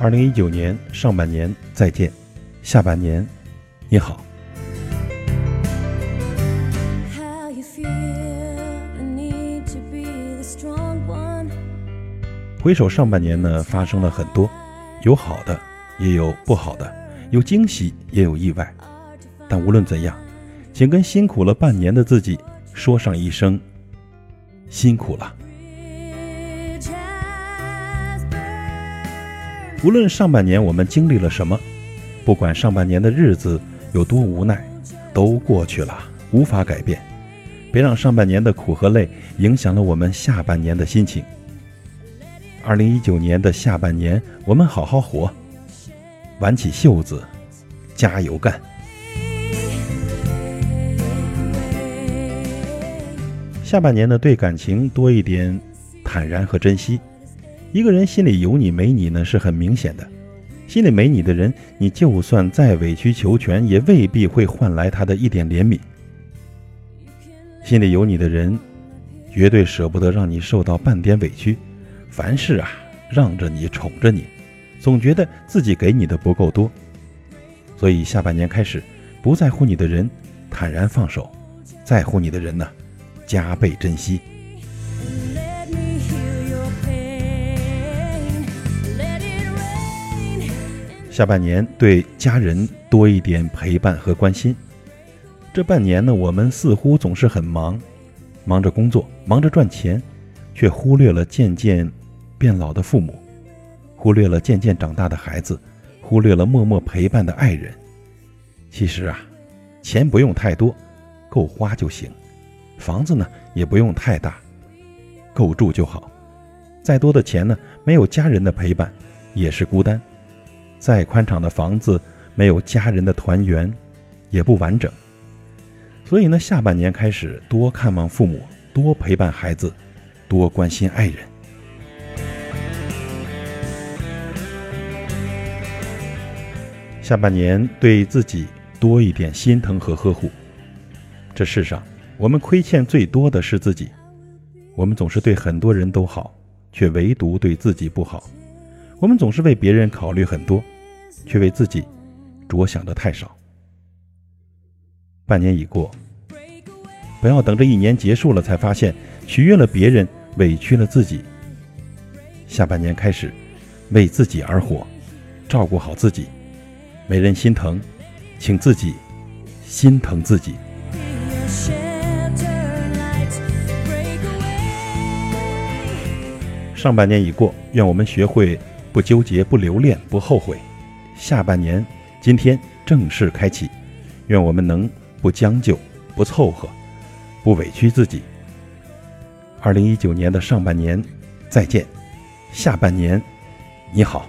二零一九年上半年再见，下半年你好。How you feel the need to be the strong one. 回首上半年呢，发生了很多，有好的，也有不好的，有惊喜，也有意外。但无论怎样，请跟辛苦了半年的自己说上一声辛苦了。无论上半年我们经历了什么，不管上半年的日子有多无奈，都过去了，无法改变。别让上半年的苦和累影响了我们下半年的心情。二零一九年的下半年，我们好好活，挽起袖子，加油干。下半年呢，对感情多一点坦然和珍惜。一个人心里有你没你呢，是很明显的。心里没你的人，你就算再委曲求全，也未必会换来他的一点怜悯。心里有你的人，绝对舍不得让你受到半点委屈，凡事啊让着你，宠着你，总觉得自己给你的不够多。所以下半年开始，不在乎你的人，坦然放手；在乎你的人呢，加倍珍惜。下半年对家人多一点陪伴和关心。这半年呢，我们似乎总是很忙，忙着工作，忙着赚钱，却忽略了渐渐变老的父母，忽略了渐渐长大的孩子，忽略了默默陪伴的爱人。其实啊，钱不用太多，够花就行；房子呢，也不用太大，够住就好。再多的钱呢，没有家人的陪伴，也是孤单。再宽敞的房子，没有家人的团圆，也不完整。所以呢，下半年开始多看望父母，多陪伴孩子，多关心爱人。下半年对自己多一点心疼和呵护。这世上，我们亏欠最多的是自己。我们总是对很多人都好，却唯独对自己不好。我们总是为别人考虑很多，却为自己着想的太少。半年已过，不要等着一年结束了才发现取悦了别人，委屈了自己。下半年开始，为自己而活，照顾好自己。没人心疼，请自己心疼自己。上半年已过，愿我们学会不纠结、不留恋、不后悔。下半年，今天正式开启，愿我们能不将就、不凑合、不委屈自己。二零一九年的上半年，再见；下半年，你好。